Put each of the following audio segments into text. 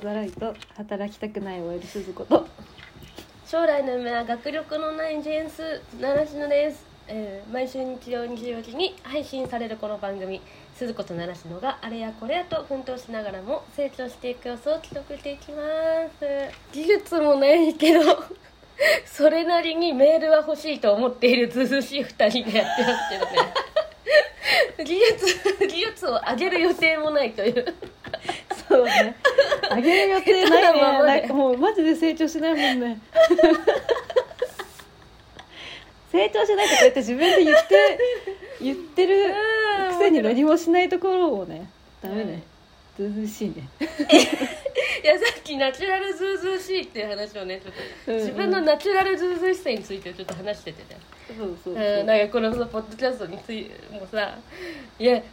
キャスト番組「アンダーザライト」働きたくない OL 鈴子と。将来の夢は学力のないジェーンス習志野です、えー毎週日曜24時に配信されるこの番組鈴子と習志野があれやこれやと奮闘しながらも成長していく様子を記録していきます。技術もないけど それなりにメールは欲しいと思っているずうずうしい2人でやってますけどね。技術技術を上げる予定もないというそうねあげる予定ないね。なんかもうマジで成長しないもんね。成長しないとか言って自分で言って 言ってるくせに何もしないところをねダメね。ずうずうしいね。いやさっきナチュラルズうずうしいっていう話をねちょっとうんうん。自分のナチュラルズうずうしさについてちょっと話しててねそうそうそう。うんなんかこのさポッドキャストについもうさいやなんか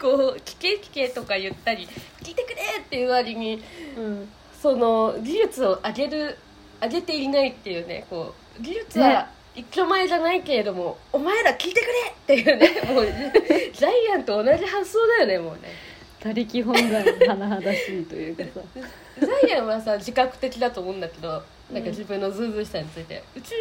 こう「聞け聞け」とか言ったり「聞いてくれ!」っていう割にうん。その技術を上げる上げていないっていうねこう技術はね。一丁前じゃないけれども、お前ら聞いてくれっていうねもうジャイアンと同じ発想だよねもうね。他力本願甚だしいというかさ。ジャイアンはさ自覚的だと思うんだけどなんか自分のズうずうしさについて、うち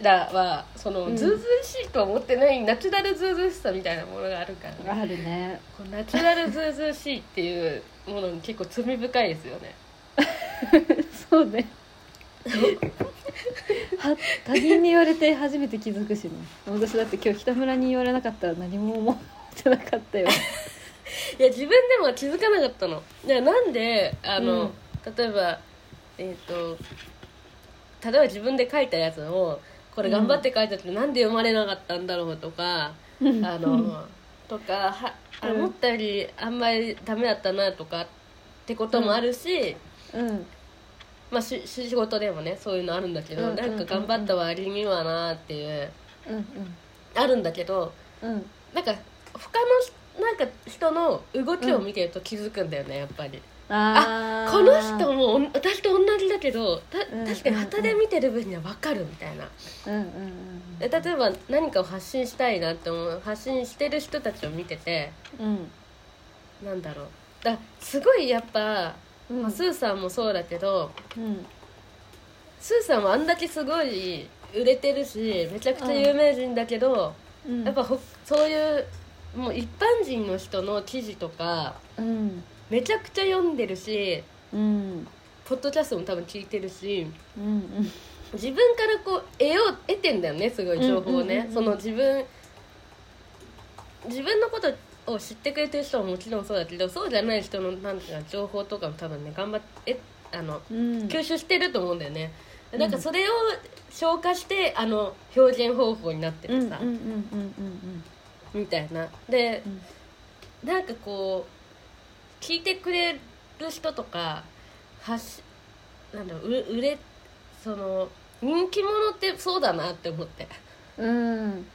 らはそのうん。ズうずうしいと思ってないナチュラルズうずうしさみたいなものがあるからね。あるね。ナチュラルズうずうしいっていうものに結構罪深いですよね。そうね。は他人に言われて初めて気づくしね。私だって今日北村に言われなかったら何も思ってなかったよ。いや自分でも気づかなかったの。いやなんであの、例えばえっ、と例えば自分で書いたやつをこれ頑張って書いたけど、なんで読まれなかったんだろうとか、あのとかは思ったよりあんまりダメだったなとかってこともあるし、うん。まあ、し仕事でもねそういうのあるんだけど、うんなんか頑張った割にはなっていううんあるんだけどうん。うんなんか他のなんか人の動きを見てると気づくんだよねやっぱり。あーこの人も私と同じだけどたうん確かに旗で見てる分には分かるみたいな、うんうんうんで例えば何かを発信したいなって思う発信してる人たちを見ててうん。なんだろう。だすごいやっぱ、うん。まあスーさんもそうだけどうん。スーさんはあんだけすごい売れてるしめちゃくちゃ有名人だけど、うん。やっぱほそういうもう一般人の人の記事とかうんめちゃくちゃ読んでるしうん。ポッドキャストも多分聞いてるしうんうん。自分からこう得よう得てんだよねすごい情報をね、その自分自分のことを知ってくれてる人ももちろんそうだけどそうじゃない人のなんていうか情報とかも多分ね頑張ってあのうん。吸収してると思うんだよね、なんかそれを消化してあの表現方法になってうんうんてさ、みたいな。でうん。なんかこう聞いてくれる人とか発しなんだろうう売れその人気者ってそうだなって思って。うん。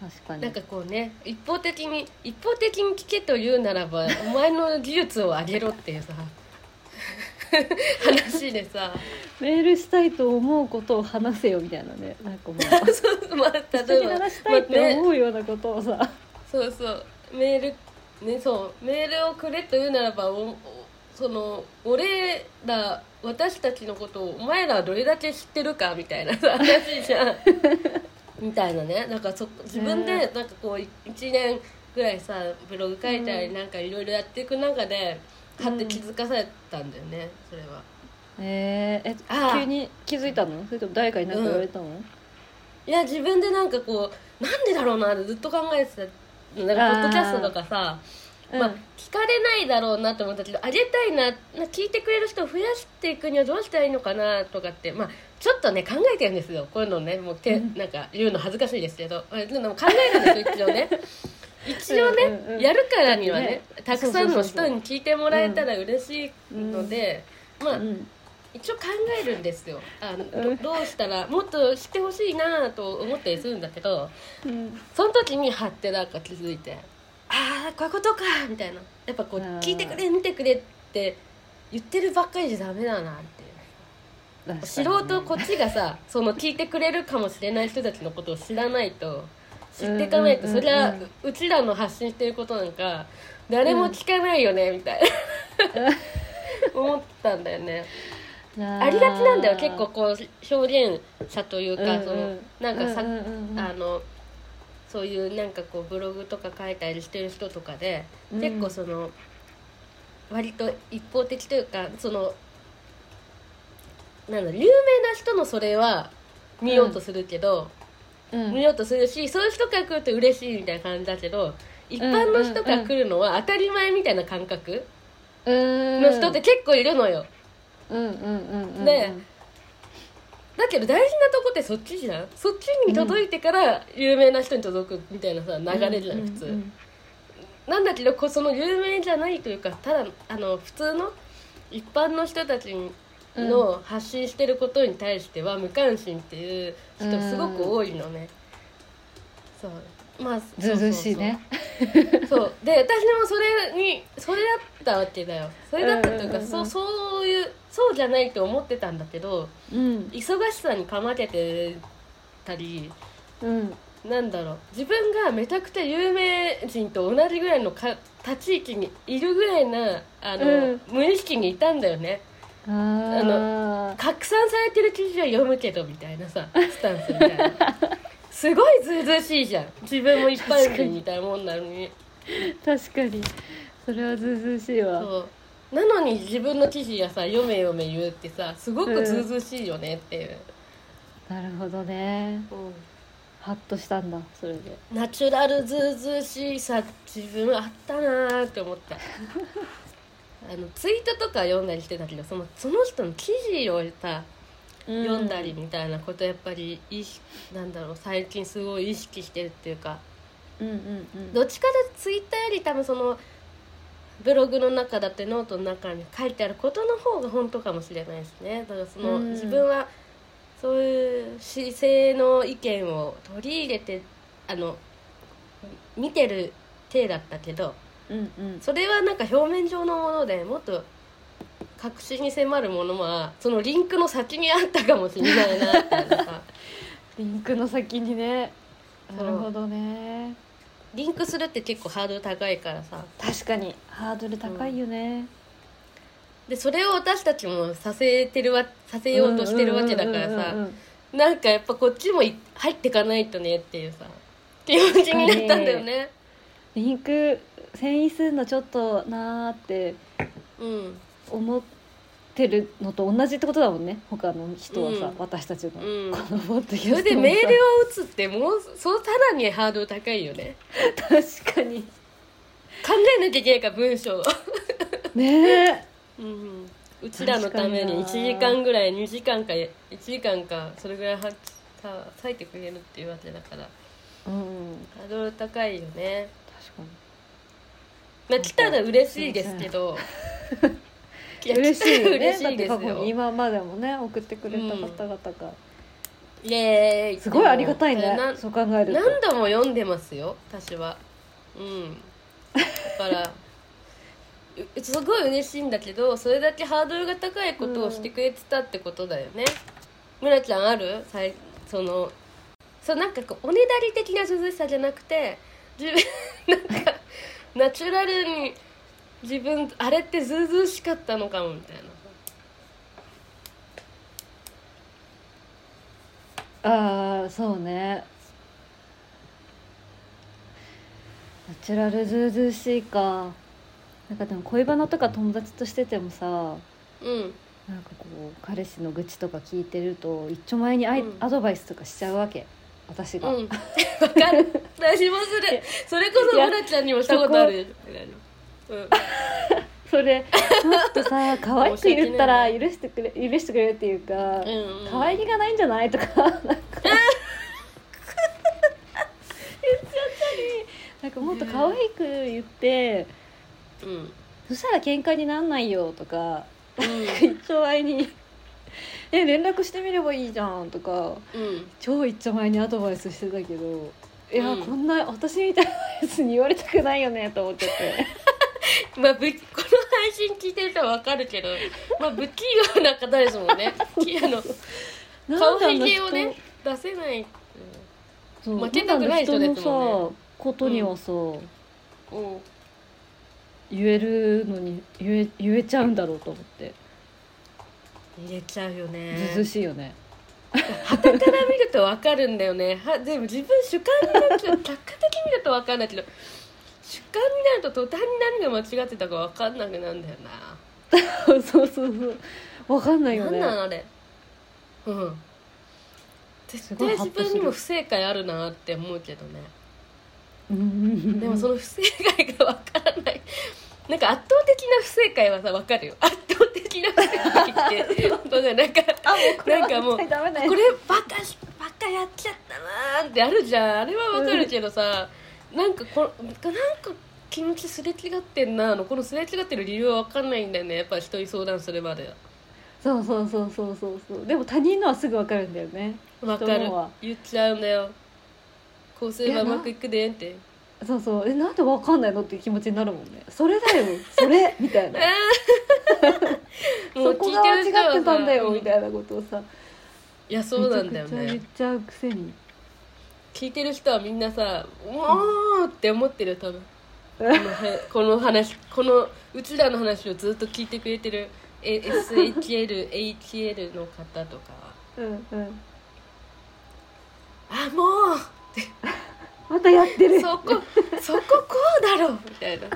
確かに。なんかこうね一方的に一方的に聞けと言うならばお前の技術を上げろっていうさ 話でさ。メールしたいと思うことを話せよみたいなね。なんかもう。そうまあ例えば話したいってまあね思うようなことをさ。そうそう。メールねそうメールをくれと言うならばおおその俺ら私たちのことをお前らはどれだけ知ってるかみたいなさ話じゃん。みたいなね。なんかそ自分でねなんかこう1年ぐらいさブログ書いたりなんかいろいろやっていく中ではって気づかされたんだよねそれは。えー、えあー急に気づいたの？それとも誰かに何か言われたの、いや自分でなんかこうなんでだろうなってずっと考えてたなんかポッドキャストとかさうん。まあ、聞かれないだろうなと思ったけどあげたいなな聞いてくれる人を増やしていくにはどうしたらいいのかなとかって、まあ、ちょっとね考えてるんですよ。こういうのねもうてなんか言うの恥ずかしいですけど。あでも考えるんですよ一応ね。一応ねうんうんうんやるからにはねね。たくさんの人に聞いてもらえたら嬉しいので、まあうん一応考えるんですよ。あのうん。どどうしたらもっと知ってほしいなと思ったりするんだけどうん。その時にはってなんか気づいてああこういうことかみたいな。やっぱこう聞いてくれ見てくれって言ってるばっかりじゃダメだなっていう。素人こっちがさ その聞いてくれるかもしれない人たちのことを知らないと知っていかないとそりゃうちらの発信してることなんか誰も聞かないよねみたいな。思ったんだよねあありがちなんだよ結構こう表現者というか、うんうん。そのなんかさ、うんうんうんうん。あのそういうなんかこうブログとか書いたりしてる人とかで、うん。結構その割と一方的というかそのなんだ有名な人のそれは見ようとするけど、うん。見ようとするしそういう人から来ると嬉しいみたいな感じだけど一般の人から来るのは当たり前みたいな感覚うん。の人って結構いるのよ。うんうんうんうんねだけど大事なとこってそっちじゃん？そっちに届いてから有名な人に届くみたいなさ流れじゃん普通、うんうんなんだけどこその有名じゃないというかただあの普通の一般の人たちの発信してることに対しては無関心っていう人すごく多いのね、そう。まあずうずうしいね。そう。で私もそれにそれだったわけだよ。それだったというか、うんうんうん。そうそういうそうじゃないと思ってたんだけどうん。忙しさにかまけてたりうん。なんだろう自分がめちゃくちゃ有名人と同じぐらいのか立ち位置にいるぐらいなあの、うん。無意識にいたんだよね。あー。拡散されてる記事は読むけどみたいなさスタンスみたいな。すごいずうずうしいじゃん。自分も一般人みたいなもんなのに。確かに。それはずうずうしいわ。そうなのに自分の記事やさ読め読め言うってさすごくずうずうしいよねっていう、なるほどね。うんハッとしたんだそれで。ナチュラルずうずうしいさ自分あったなーって思った。あのツイートとか読んだりしてたけどそのその人の記事をさ読んだりみたいなことやっぱり意識なんだろう最近すごい意識してるっていうか。うんうんうん。どっちかとツイッターより多分そのブログの中だってノートの中に書いてあることの方が本当かもしれないですね。だからその、うん。自分はそういう姿勢の意見を取り入れてあの見てる体だったけどうんうん。それはなんか表面上のものでもっと確信に迫るものはそのリンクの先にあったかもしれないなって リンクの先にね。なるほどねリンクするって結構ハードル高いからさ。確かに。ハードル高いよね、でそれを私たちもさせてるわさせようとしてるわけだからさ。うんうんうんうんなんかやっぱこっちもい入ってかないとねっていうさ気持ちになったんだよね。リンク遷移するのちょっとなーってうん。思ってるのと同じってことだもんね。他の人はさ、うん。私たちの、うん。このポッドキャストそれでメールを打つってもうそうさらにハードル高いよね。確かに。考えなきゃいけないから文章を。ねえ。うん。うちらのために1確かにな。時間ぐらい2時間か1時間かそれぐらいはさ割いてくれるっていうわけだから。うん。ハードル高いよね。確かに。まあ来たら嬉しいですけどいや嬉しいよね。嬉しいですだって過去によ今までもね送ってくれた方々が、イエーイ。すごいありがたいね。なそう考えると。何度も読んでますよ私は。うん。だから うすごい嬉しいんだけどそれだけハードルが高いことをしてくれてたってことだよね、村ちゃんある？さいそのそうなんかこうおねだり的な涼しさじゃなくて自分なんかナチュラルに自分あれってずうずうしかったのかもみたいな。ああそうね。ナチュラルずうずうしいか。なんかでも恋バナとか友達としててもさうん。なんかこう彼氏の愚痴とか聞いてると一丁前にアイ、うん。アドバイスとかしちゃうわけ。私が、うん。わかる。私もする。それこそ村ちゃんにもしたことある。うんそれもっとさ可愛く言ったら許してくれ許してくれるっていうか、うんうん。可愛げがないんじゃないとか なんか言っちゃったり。なんかもっと可愛く言って、うん。そしたら喧嘩になんないよとかうん。一丁前に「え連絡してみればいいじゃん」とかうん。超一丁前にアドバイスしてたけどいや、うん。こんな私みたいなやつに言われたくないよねと思っちゃって まあぶ この配信聞いてる人はわかるけどまあ不器用な方ですもんね。きあの顔なんで変をね出せない。そう負けたくない人ですもんね。ことにはさ、うん。言えるのに言え言えちゃうんだろうと思って。入れちゃうよね。ずうずうしいよね。旗から見ると分かるんだよね。はでも自分主観になると客観的に見ると分かんないけど主観になると途端に何が間違ってたか分かんなくなるんだよな。そうそうそうわかんないよ何ね。なのあれ。うん。絶対自分にも不正解あるなって思うけどね。うん。うんうんでもその不正解が分からない。なんか圧倒的な不正解はさ分かるよ。圧倒的な不正解って。本当ね。なんかあもうこれはなんかもうこれバカしバカやっちゃったなーってあるじゃん。あれはわかるけどさ、なんかこなんか気持ちすれ違ってんなの？このすれ違ってる理由は分かんないんだよね。やっぱ人に相談するまでそうそうそうそうそうそう。でも他人のはすぐわかるんだよね。分かる。人のは。言っちゃうんだよ。こうすればうまくいくでって。そうそう。えなんでわかんないのっていう気持ちになるもんね。それだよ。それみたいな。そこが間違ってたんだよみいたいなことをさ。いやそうなんだよめちゃくちゃ言っねちゃうくせに聞いてる人はみんなさ「おー!」って思ってる多分。このへ この話このうちらの話をずっと聞いてくれてるえ SHLHL の方とか。はうんうん「あもうまたやってる。そこそここうだろ!」みたいな。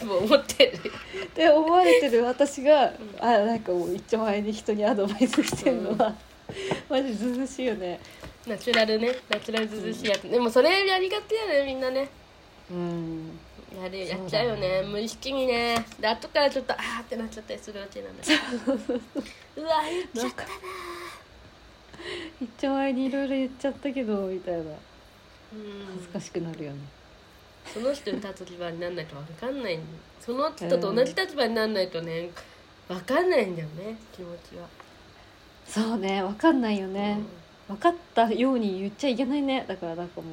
思ってる。って思われてる。私が、あなんかもう一丁前に人にアドバイスしてるのは、マジずうしいよねナチュラルねナチュラルずずしいやつ。でもそれやりがちやねみんなね。うん。やるやっちゃうよね。無意識にね。で後からちょっとあーってなっちゃったりするわけなんだけどうわ言っちゃったな一丁前にいろいろ言っちゃったけどみたいな。うん。恥ずかしくなるよね、その人に立場にならないと分かんないその人と同じ立場にならないとね分かんないんだよね気持ちは、そうねわかんないよね、分かったように言っちゃいけないね。だからなんかも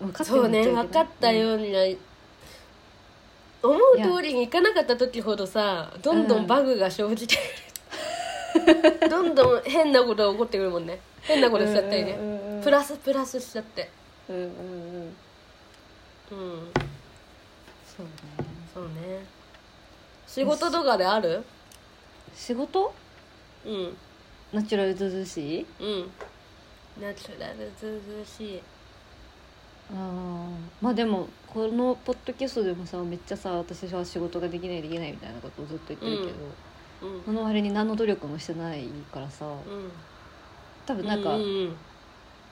う。分かったよそうね分かったようにな思う通りにいかなかった時ほどさどんどんバグが生じてくる、どんどん変なことが起こってくるもんね。変なことしちゃったりね、うんうんうんプラスプラスしちゃって。うんうんうん。うん。そうね。そうね。仕事とかである？仕事？うんナチュラルずうしいうん。ナチュラルずうずうしいあー。まあでもこのポッドキャストでもさめっちゃさ私は仕事ができないできないみたいなことをずっと言ってるけど、うん。その割に何の努力もしてないからさうん。多分なんか、うんうん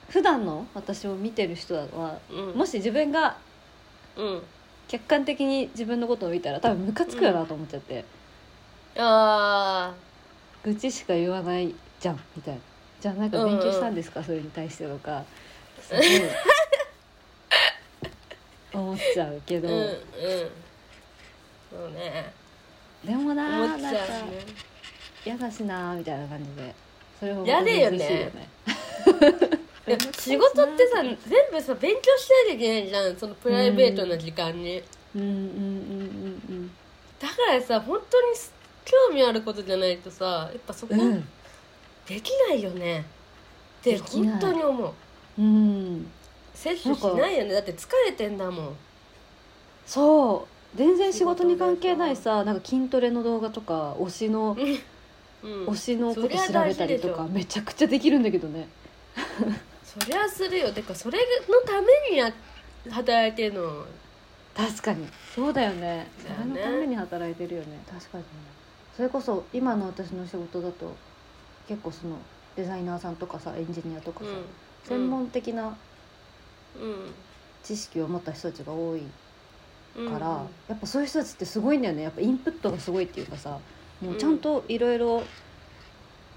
普段の私を見てる人はうん。もし自分がうん。客観的に自分のことを見たら多分ムカつくよなと思っちゃって、あ愚痴しか言わないじゃんみたいな。じゃあなんか勉強したんですか、それに対してとか。すごい 思っちゃうけど、あうんうん。そうね。でもなーなんかね嫌だしなーみたいな感じで。それも嫌だよね。仕事ってさ 全部さ勉強しないといけないじゃん。そのプライベートな時間に、うん。うんうんうんだからさ本当に興味あることじゃないとさやっぱそこうんうんできないよね。って本当に思う。うん。摂取しないよね。だって疲れてんだもん。そう。全然仕事に関係ないさなんか筋トレの動画とか推しのうん。推しのこと調べたりとかめちゃくちゃできるんだけどね。そりゃするよ。てかそれのためにや働いてるの。確かに。そうだよね。それのために働いてるよね。確かに。ねそれこそ今の私の仕事だと結構そのデザイナーさんとかさエンジニアとかさ、うん。専門的なうん。知識を持った人たちが多いうんから、やっぱそういう人たちってすごいんだよね。やっぱインプットがすごいっていうかさもうちゃんといろいろ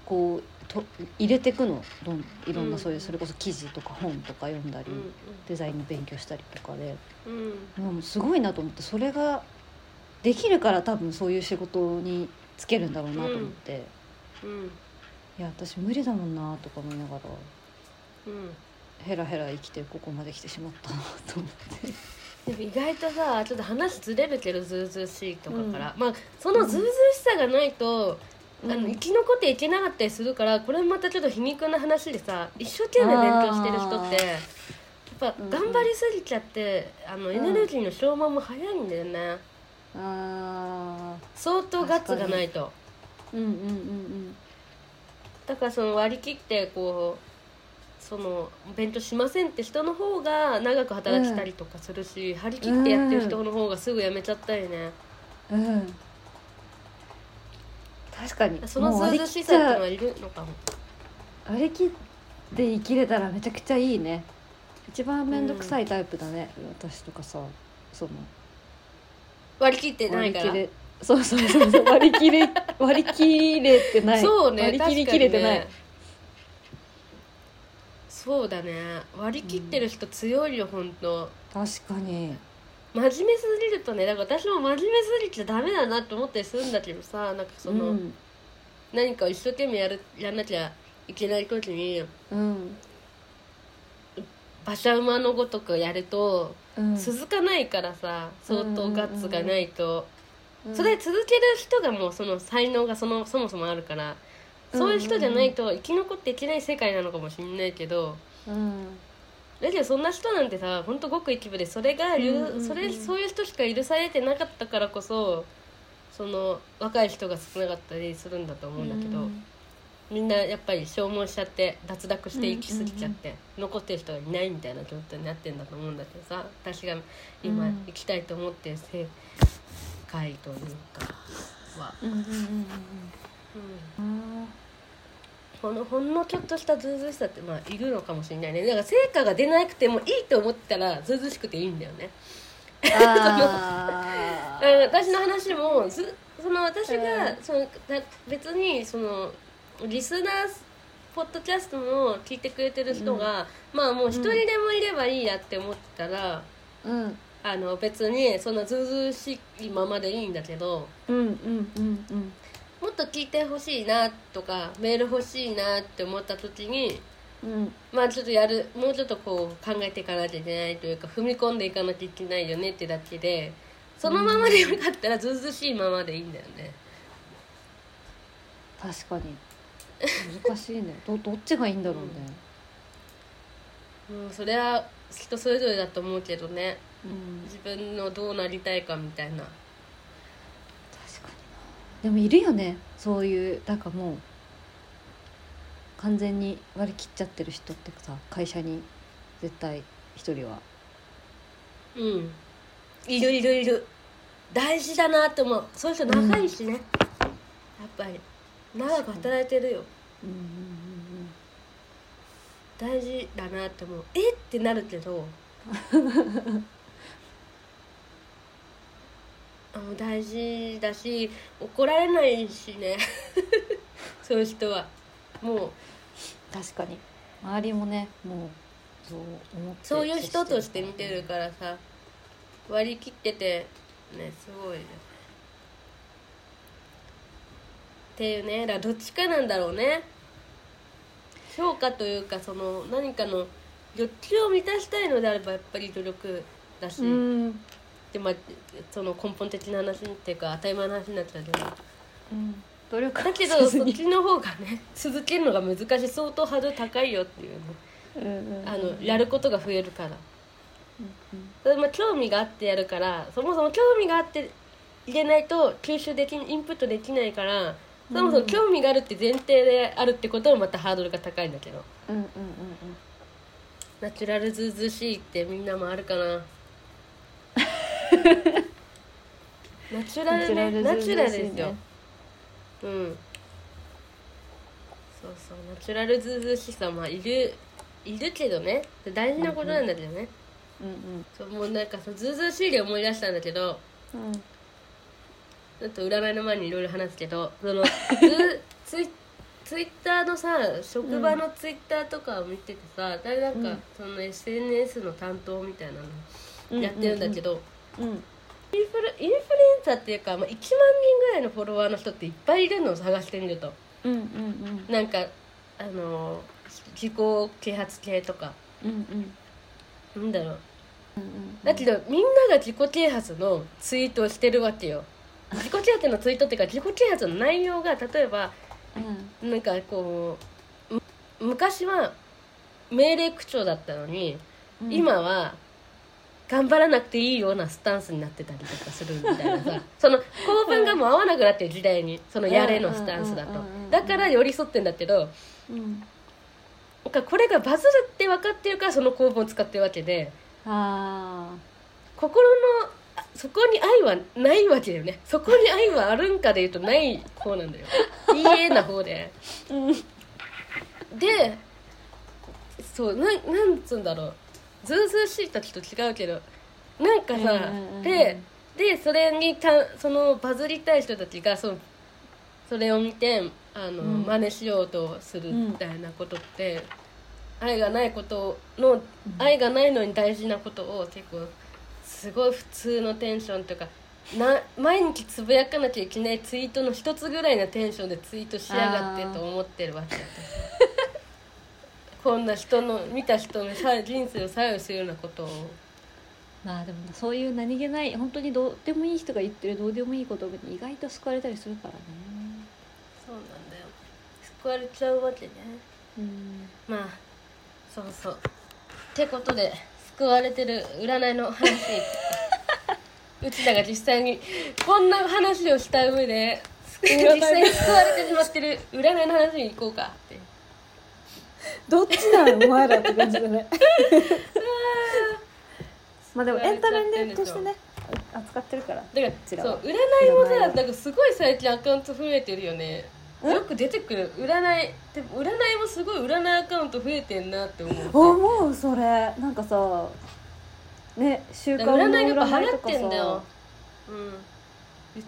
こうと入れてくの。どんいろんなそういううんそれこそ記事とか本とか読んだり、うん。デザインの勉強したりとかで。うん。うんもうすごいなと思ってそれができるから多分そういう仕事につけるんだろうなと思って、うんいや私無理だもんなとか思いながらうん。ヘラヘラ生きてここまで来てしまったなと思って。でも意外とさちょっと話ずれるけどずうずうしいとかから、まあそのずうずうしさがないと、あの生き残っていけなかったりするからこれまたちょっと皮肉な話でさ一生懸命勉強してる人ってやっぱうんうん。頑張りすぎちゃってあのエネルギーの消耗も早いんだよね、あ相当ガッツがないと。ーうんうんうんだからその割り切ってこうその勉強しませんって人の方が長く働きたりとかするし、張り切ってやってる人の方がすぐ辞めちゃったりね、うん。うん確かに。そのずうずしさってのはいるのかも。割り切って生きれたらめちゃくちゃいいね。一番面倒くさいタイプだね、私とかさその。割り切ってないから。割り切れそうそうそうそう。割り切れ 割り切れてない。そうね割り切りきれてない、そうだね。割り切ってる人強いよ本当確かに。真面目すぎるとねだから私も真面目すぎちゃダメだなって思ったりするんだけどさなんかその、うん。何かを一生懸命やるやんなきゃいけない時にうん。馬車馬のごとくやると、うん。続かないからさ相当ガッツがないと、うん。それ続ける人がもうその才能がそのそもそもあるからそういう人じゃないと生き残っていけない世界なのかもしれないけどうん。だけどそんな人なんてさ本当ごく一部でそれがそれそういう人しか許されてなかったからこそその若い人が少なかったりするんだと思うんだけど、うん。みんなやっぱり消耗しちゃって脱落して行き過ぎちゃって、残ってる人がいないみたいな状態になってんだと思うんだけどさ私が今うん。行きたいと思って界というかは、うんうんうんうんうん。このほんのちょっとしたずうずうしさってまあいるのかもしれないね。だから成果が出なくてもいいと思ったらずうずうしくていいんだよね。私の話もずその私が、うんそのだ別にそのリスナーポッドキャストも聞いてくれてる人が、まあもう一人でもいればいいやって思ったら、ーうんあの別にそんなずうずうしいままでいいんだけどうんうんうんうん。もっと聞いてほしいなとかメール欲しいなって思った時にうん。まあちょっとやるもうちょっとこう考えていかなきゃいけないというか踏み込んでいかなきゃいけないよねってだけでそのままでよかったらずうずうしいままでいいんだよね。確かに。難しいね。どどっちがいいんだろうね。うん、それは人それぞれだと思うけどね。うん自分のどうなりたいかみたいな。確かにな。でもいるよね。そういうなんかもう完全に割り切っちゃってる人ってさ会社に絶対一人は。うん。いるいるいる。大事だなって思う。そういう人長いしね、やっぱり。長く働いてるよ。うんうん。大事だなって思う。え？ってなるけど あの大事だし怒られないしね。そういう人は。もう。確かに。周りもねもうそう思ってそういう人として見てるからさ。割り切っててねすごいね。っていうね。だからどっちかなんだろうね。評価というかその何かの欲求を満たしたいのであればやっぱり努力だし、うんでまあその根本的な話っていうか当たり前の話になっちゃうけど。うん。努力だけどそっちの方がね続けるのが難しい。相当ハードル高いよっていうね。うんうんあのやることが増えるから。まあ興味があってやるからそもそも興味があって入れないと吸収できインプットできないからそもそも興味があるって前提であるってこともまたハードルが高いんだけどうんうんうんナチュラルずうずうしいってみんなもあるかなナチュラルね。ナチュラルですよ。うん。そうそう。ナチュラルずうずうしさまあいるいるけどね。大事なことなんだけどね、うんそうもうなんかそうずうずうしいで思い出したんだけどうん。うんちょっと占いの前にいろいろ話すけどそのずツイツイッターのさ職場のツイッターとかを見ててさ、誰なんか、うん。その SNS の担当みたいなのやってるんだけど、うんインフルインフルエンサーっていうか、まあ、1万人ぐらいのフォロワーの人っていっぱいいるのを探してみると。うんうんうん。なんかあの自己啓発系とか。うんうん。なんだろう。うん。だけどみんなが自己啓発のツイートをしてるわけよ。自己啓発のツイートっていうか自己啓発の内容が例えばうん。なんかこうむ昔は命令口調だったのにうん。今は頑張らなくていいようなスタンスになってたりとかするみたいなさ。その興奮がもう合わなくなってる時代にそのやれのスタンスだと。だから寄り添ってんだけどうん。なんかこれがバズるって分かってるからその興奮を使ってるわけであ心のあそこに愛はないわけだよね。そこに愛はあるんかで言うとない方なんだよ。いいえな方で。あうん。でそうなんなんつうんだろうずうずうしい時と違うけどなんかさ、うんうんうんででそれにたそのバズりたい人たちがそのそれを見てあの、うん。真似しようとするみたいなことって、愛がないことの愛がないのに大事なことを結構すごい普通のテンションとかな毎日つぶやかなきゃいけないツイートの一つぐらいのテンションでツイートしやがってと思ってるわけ。だこんな人の見た人のさ人生を左右するようなことを。まあでもそういう何気ない本当にどうでもいい人が言ってるどうでもいい言葉に意外と救われたりするからね。そうなんだよ。救われちゃうわけね。うん。まあそうそう。ってことで救われてる占いの話。うちらが実際にこんな話をした上で 実際に救われてしまってる占いの話に行こうかってどっちなのお前らって感じだね。まあでもエンタメとしてね扱ってるから。だからそう占いも占いはさなんかすごい最近アカウント増えてるよね。よく出てくる占いでも占いもすごい占いアカウント増えてんなって思う。思うそれ。なんかさね習慣の占いが流行ってんだよ。さうん。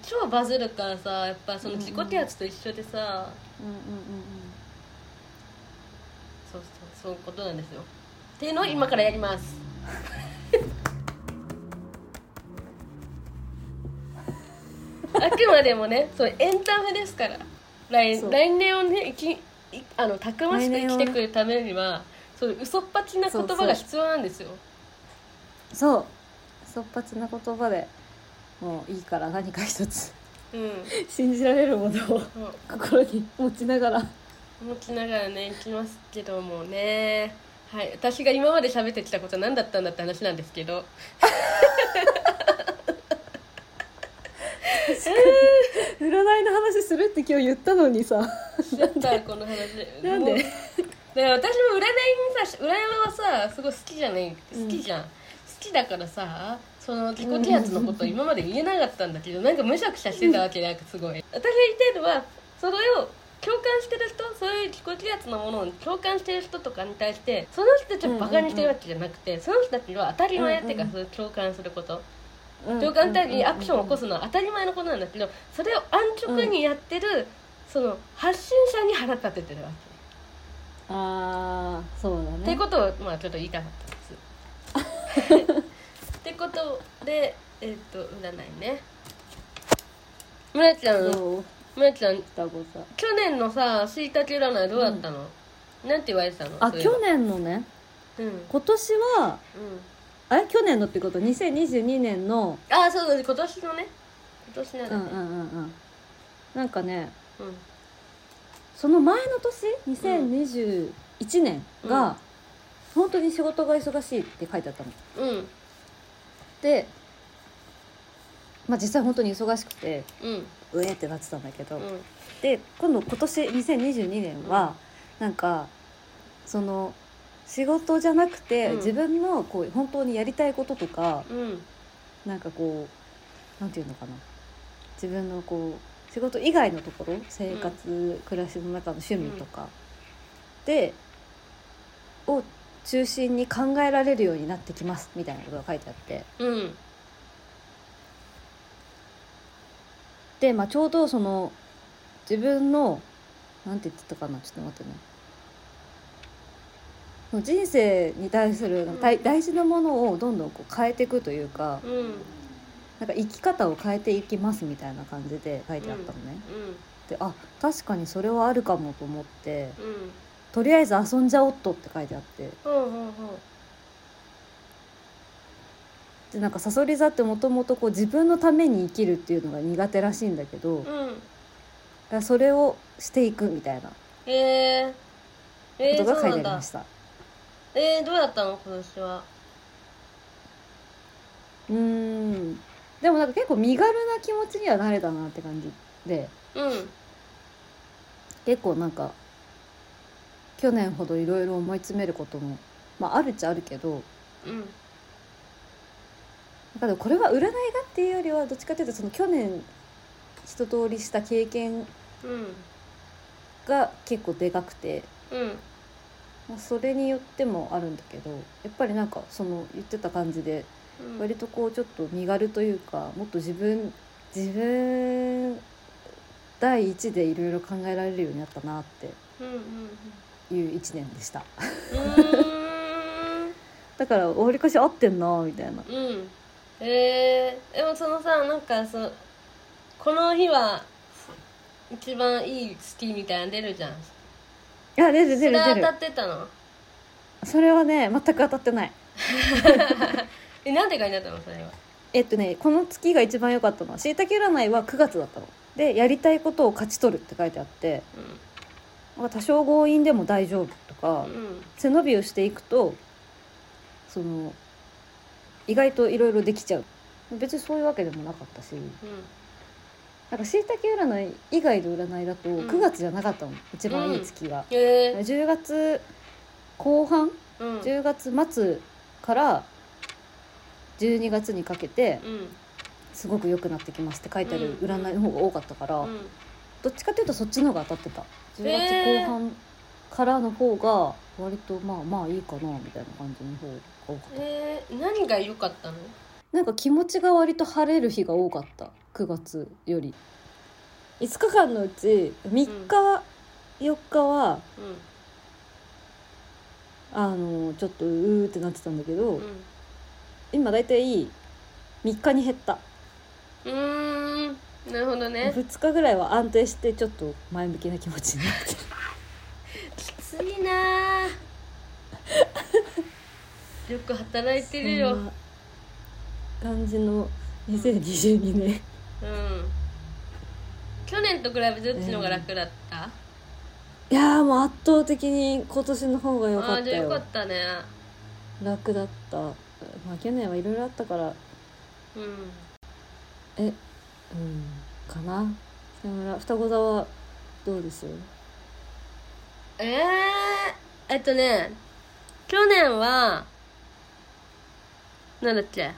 超バズるからさやっぱその自己啓発と一緒でさ、うんうんうんそうそうそういうことなんですよ。っていうのを今からやります。あくまでもねそうエンタメですから。来来年をね生きいあのたくましく生きてくるためにはそう嘘っぱちな言葉が必要なんですよ。そう。そっぱちな言葉でもういいから何か一つ。うん。信じられるものを心に持ちながら持ちながらね行きますけどもね。はい私が今まで喋ってきたことは何だったんだって話なんですけど。占いの話するって今日言ったのにさ。しちゃったこの話なんで？だから私も占いにさ占いはさすごい好きじゃない好きじゃん、好きだからさその自己啓発のことを 今まで言えなかったんだけどなんかむしゃくしゃしてたわけなんかすごい。私が言いたいのはそれを共感してる人そういう自己啓発のものを共感してる人とかに対してその人たちをバカにしてるわけじゃなくて、その人たちは当たり前っていうか、うん。そういう共感すること。共共感的にアクションを起こすのは当たり前のことなんだけどそれを安直にやってる、その発信者に腹立ててるわけ、ああそうだね。ってことをまあちょっと言いたかったです。ってことでえっ、と占いね。村ちゃんちゃん双子さ去年のさしいたけ占いどうだったの、なんて言われてたの？あそういえば去年のね。うん。うん今年はあれ？去年のってこと？2022年の。あそうそう今年のね。今年なんうんうんうんうん。なんかねうん。その前の年？2021年が、うん。本当に仕事が忙しいって書いてあったの。うん。でまあ実際本当に忙しくてうえってなってたんだけど、うん。で今度今年2022年は、なんかその仕事じゃなくて、うん。自分のこう本当にやりたいこととかうん。なんかこうなんていうのかな。自分のこう仕事以外のところ生活、暮らしの中の趣味とか、でを中心に考えられるようになってきますみたいなことが書いてあって。うんで、まあ、ちょうどその自分のなんて言ってたかなちょっと待ってね。人生に対するん。大大事なものをどんどんこう変えていくというかうん。なんか生き方を変えていきますみたいな感じで書いてあったのね。であ確かにそれはあるかもと思ってうんうん。とりあえず遊んじゃおっとって書いてあって。うんうんうんでなんかさそり座ってもともと自分のために生きるっていうのが苦手らしいんだけど、うん。らそれをしていくみたいなこえー、えー、とが書いてありました。えー、どうだったの？今年は。うん。でもなんか結構身軽な気持ちにはなれたなって感じで。うん。結構なんか去年ほどいろいろ思い詰めることも、まあ、あるっちゃあるけどうんだからこれは占いがっていうよりはどっちかというとその去年一通りした経験うんが結構でかくて、うん。まあ、それによってもあるんだけどやっぱりなんかその言ってた感じでうん。割とこうちょっと身軽というかもっと自分自分第一でいろいろ考えられるようになったなっていう一年でした。うん。だからわりかし合ってんなみたいな。うんえー、でもそのさなんかそこの日は一番いい月みたいなの出るじゃん。いや出るそれ当た出る出るってたの？それはね全く当たってない。えなんでかになったのそれは？えっとねこの月が一番良かったのはしいたけ占いは9月だったの。でやりたいことを勝ち取るって書いてあってなんか多少強引でも大丈夫とかうんうん。背伸びをしていくとその意外といろいろできちゃう。別にそういうわけでもなかったし。なんかしいたけ占い以外の占いだとうん。9月じゃなかったの、一番いい月が、え。ー10月後半うん。10月末から12月にかけてうん。すごく良くなってきますって書いてある占いの方が多かったから、うん。どっちかというとそっちの方が当たってた。10へー月後半からの方が割とまあまあいいかなみたいな感じの方。が多かった。えー、何が良かったの？なんか気持ちが割と晴れる日が多かった。9月より。5日間のうち3日、4日はうん。あのちょっとうーってなってたんだけど、うん。今大体3日に減った、うーんなるほどね。2日ぐらいは安定してちょっと前向きな気持ちになって。るきついなーよく働いてるよ。感じの2022年。うん。去年と比べてどっちの方が楽だった、いやーもう圧倒的に今年の方が良かったああじゃあよかよったね。楽だった。まあ去年はいろいろあったから。うん。えうんかな？北村双子座はどうです？ええー、えっとね去年はなんだっけ？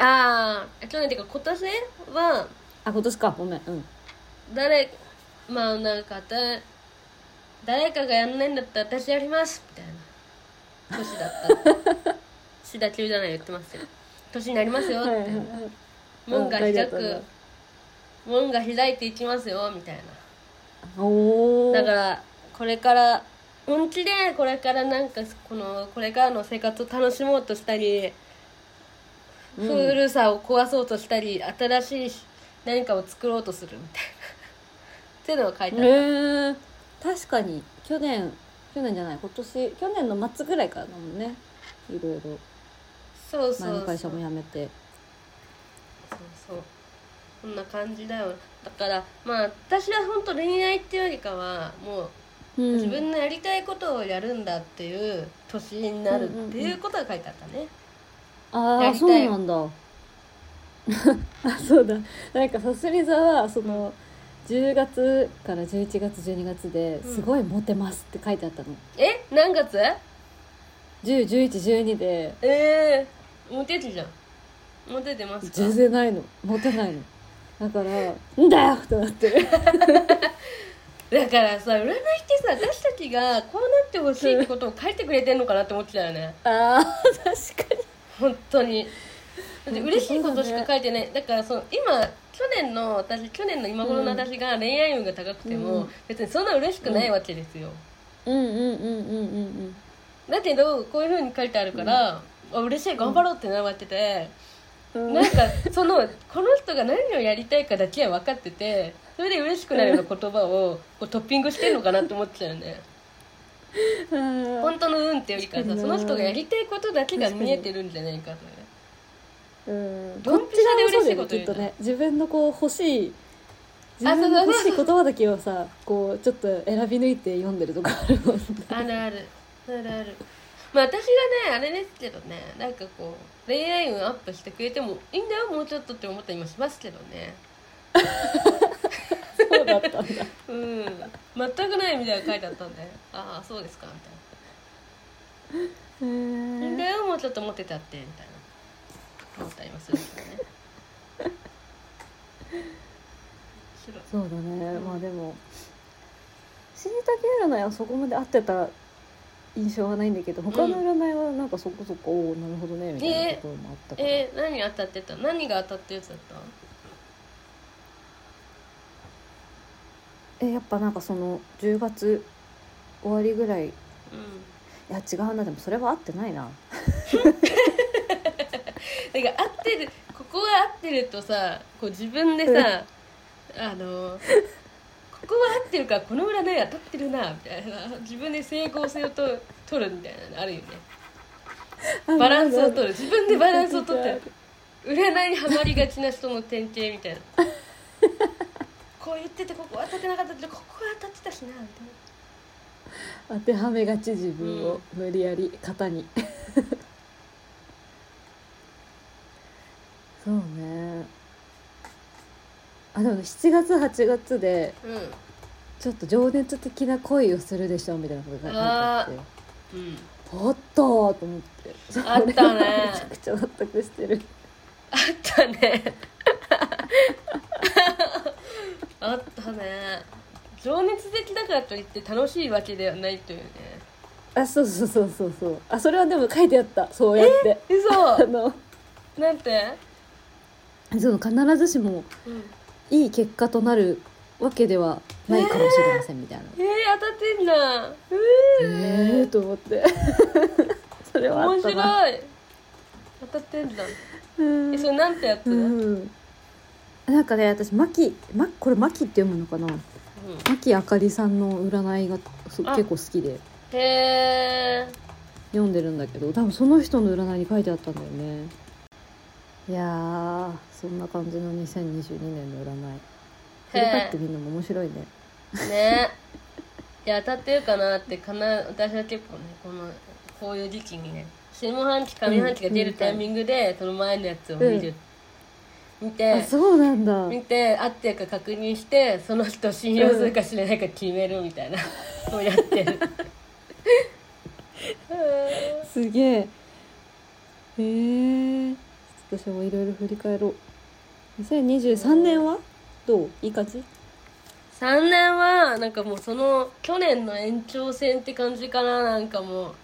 ああ去年っていうか今年はあ今年か。ごめん。うん。誰まあなんかだ誰かがやんないんだったら私やりますみたいな。年だった志田中じゃない言ってますよ。年になりますよって、門が開く。門が開いていきますよみたいな。おおだからこれから本気でこれからなんかこのこれからの生活を楽しもうとしたり、うん古さを壊そうとしたり新しい何かを作ろうとするみたいな。っていうのが書いてあへる、え確かに去年去年じゃない今年去年の末ぐらいからだもんね。いろいろ。そうそうそう。前の会社も辞めて。そうそう。こんな感じだよ。だからまあ私は本当恋愛っていうよりかはもううん。自分のやりたいことをやるんだっていう年になるっていうことが書いてあったね、ああやりたい。そうなんだ。あそうだ。なんかさすり座はその10月から11月12月ですごいモテますって書いてあったの、え？何月？101112で。ええモテてじゃん。モテてますか？全然ないの。モテないの。だから「んだよ!」ってなってる。だからさ占いってさ私たちがこうなってほしいってことを書いてくれてんのかなって思ってたよね。あー確かに本当に。だって本当嬉しいことしか書いてない。だからその今去年の私去年の今頃の私が恋愛運が高くても、うん。別にそんな嬉しくないわけですよ、うんうんうんうんうんだけどこういうふうに書いてあるから、あ嬉しい頑張ろうってなってて、うん。なんかそのこの人が何をやりたいかだけは分かっててそれで嬉しくなるような言葉をこうトッピングしてんのかなって思ってたよね。うん本当の運ってよりかさその人がやりたいことだけが見えてるんじゃないかと。うん。ドンピシャで嬉しいことこっち側もそうだよね。きっとね自分のこう欲しい自あ分の欲しい言葉だけをさこうちょっと選び抜いて読んでるとかあるもんね。あるある。あるある。まあ私がねあれですけどね。なんかこう恋愛運アップしてくれてもいいんだよもうちょっとって思ったりもしますけどね。そうだったんだ。うん全くないみたいな書いてあったんで。ああそうですかみたいへな、いいんだえよもうちょっと持ってたってみたいな。思ったりもするけどね。そうだね、うん。まあでもしいたけ占いはそこまで合ってた印象はないんだけど他の占いはなんかそこそこ、おおなるほどねみたいなところもあったから、えー、何当たってた？何が当たったやつだった？えやっぱなんかその10月終わりぐらいいうん。や違うなでもそれは合ってないな。なんか合ってるここが合ってるとさこう自分でさあのここは合ってるからこの占い当たってるなみたいな。自分で整合性をと取るみたいなのあるよね。バランスを取る。自分でバランスを取ってる占いにはまりがちな人の典型みたいなこう言っててここ当たってなかったけどここは当たってたしなみたいな。当てはめがち自分を無理やり型に。そうね。あでも7月8月でうん。ちょっと情熱的な恋をするでしょみたいなことが書いてあって。うんあったと思って。あったね。めちゃくちゃ納得してる。あったねあったね。情熱的だからといって楽しいわけではないというね。あそうそうそうそうそう。あそれはでも書いてあった。そうやって。あ嘘。の。なんて、その必ずしもうん、いい結果となるわけではないかもしれませんみたいな。えー、当たってんだ。ええー、と思って。それはあ面白い。当たってんだ。うん。えそれなんてやつ、ううんんなんかね私マキまこれマキって読むのかな？牧あかりさんの占いが結構好きで。へえ読んでるんだけど多分その人の占いに書いてあったんだよね。いやーそんな感じの2022年の占い。振り返ってみるのも面白いね。ね。いや当たってるかなってかな私は結構ねこのこういう時期にね下半期上半期が出るタイミングで、その前のやつを見る、見てあそうなんだ。見て合ってるか確認してその人を信用するかしないか決めるみたいなの をやってる。すげえ。へえ。私もいろいろ振り返ろう。2023年は？どう？いい感じ？3年はなんかもうその去年の延長戦って感じかな。なんかもう。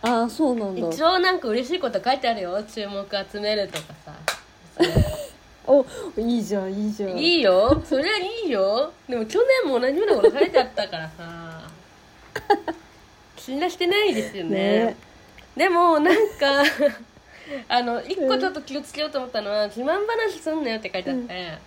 ああそうなんだ。一応なんか嬉しいこと書いてあるよ。注目集めるとかさ おいいじゃんいいじゃん。いいよ。それはいいよ。でも去年も同じようなこと書いてあったからさ。信頼してないですよね。ね。でもなんか あの一個ちょっと気をつけようと思ったのは自慢話すんなよって書いてあって、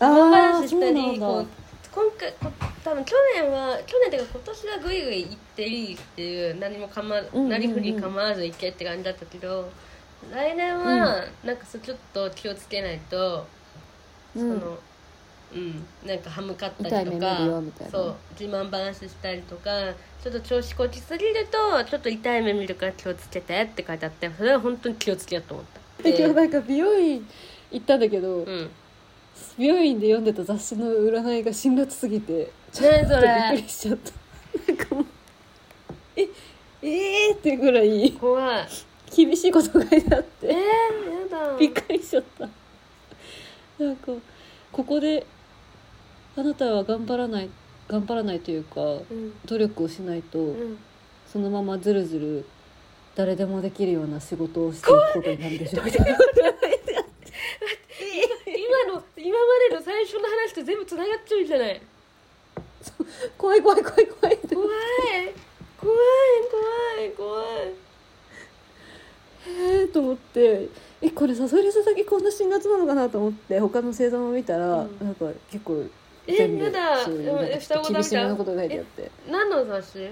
あ自慢あ話したりこうだ。今回こ多分去年は去年っていうか今年はグイグイ行っていいっていう何も構わうんうんうん。なりふり構わず行けって感じだったけど来年はなんかそうちょっと気をつけないと、うん。そのうん。なんか歯向かったりとかそう。自慢話したりとかちょっと調子こきすぎるとちょっと痛い目見るから気をつけてって書いてあってそれは本当に気をつけようと思った。で今日なんか美容院行ったんだけど、うん。美容院で読んでた雑誌の占いが辛辣すぎてちょっとびっくれりしちゃった。なんかもうええー、ってぐらい。怖い厳しいこと書いてあっえー、てやだ。びっくりしちゃった。なんかここであなたは頑張らない頑張らないというかうん。努力をしないと、うん。そのままずるずる誰でもできるような仕事をしていくことになるでしょ。うみたいな 今の今までの最初の話と全部つながっちゃうじゃない？怖い怖い怖い怖いって。怖い。怖い怖い怖いえーと思ってえこれサソリ座だけこんな辛辣なのかなと思って他の星座も見たら、うん。なんか結構え全部やだ。そういうでもなんかちょっと厳しめのことが書いてあって。何の雑誌？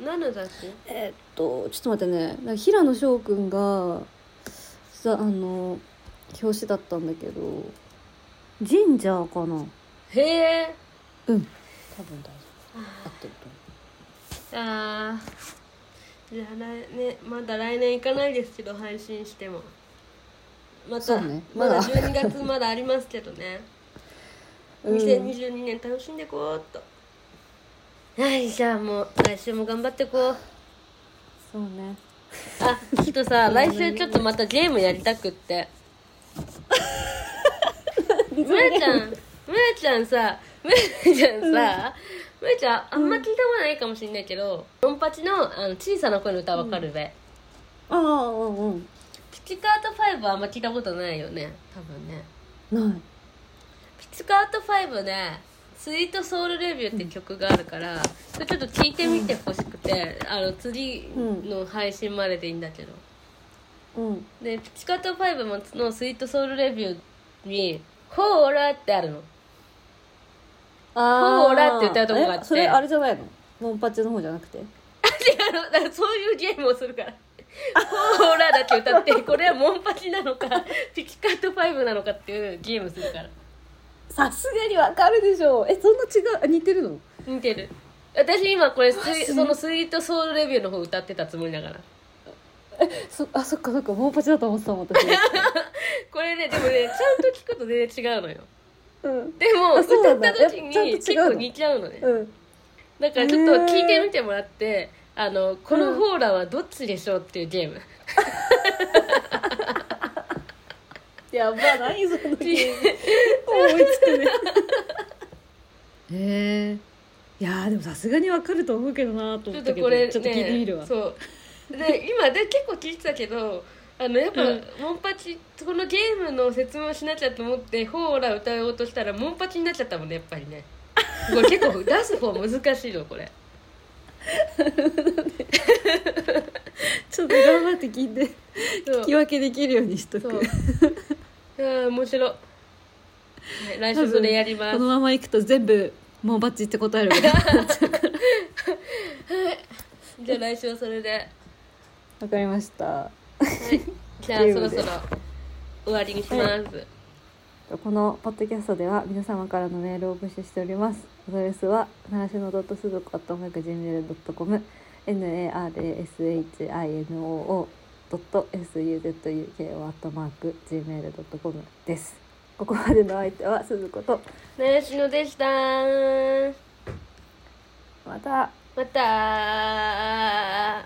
何の雑誌？えーっとちょっと待ってね。なんか平野翔くんがさあの表紙だったんだけどジンジャーかな？へえ。うん。多分大丈夫。合ってると思あじゃあ来年まだ来年行かないですけど配信しても。また、ね。まだまだ。12月まだありますけどね。うん。2022年楽しんでこうっと。はいじゃあもう来週も頑張ってこうそうね。あちょっとさ 来週ちょっとまたゲームやりたくって。むやちゃんむやちゃんさむやちゃんさちゃんあんま聞いたことないかもしれないけどドンパチのあの小さな声の歌わかるべ、ああうんうん。ピチカート5はあんま聞いたことないよね多分ね。ない。ピチカート5ね「スイートソウルレビュー」って曲があるから、それちょっと聞いてみてほしくて、あの次の配信まででいいんだけど、うん。でピチカート5もの「スイートソウルレビュー」に「ほーら」ってあるのあほーらって歌うとこがあってえそれあれじゃないの？モンパチの方じゃなくて？違うの。だからそういうゲームをするから「ほーら」だけ歌ってこれはモンパチなのかピチカート5なのかっていうゲームするから。さすがにわかるでしょえそんな違う？あ似てるの？似てる。私今これスイその「スイートソウルレビュー」の方歌ってたつもりだから。そあそっかそっか。モンパチだと思ってたもん私。これねでもねちゃんと聞くと全然違うのようん。でもあそう歌なんだ。った時にやっぱちゃんと違う結の構似ちゃうのね。うん。だからちょっと聞いてみてもらってあのこのホーラーはどっちでしょうっていうゲーム、やば何そのゲーム？思いつくね。へえいやーでもさすがにわかると思うけどなとちょ思ったけどっとこれねちょっと聞いてみるわ。そう。で今で結構聞いてたけどあのやっぱ、うん。モンパチこのゲームの説明をしなきゃと思ってホーラー歌おうとしたらモンパチになっちゃったもんねやっぱりね。これ結構出す方難しいのこれ。ちょっと頑張って聞いてそう。聞き分けできるようにしとそう。くいやー面白い、はい、来週それやります。このままいくと全部モンパチって答えるから。じゃあ来週はそれで。わかりましたはい。じゃあそろそろ終わりにします、このポッドキャストでは皆様からのメールを募集しております。アドレスはならしのドットすずこ .gmail.com narashino ドット suzuko gmail.com です。ここまでの相手はすずことねしのでした。また。また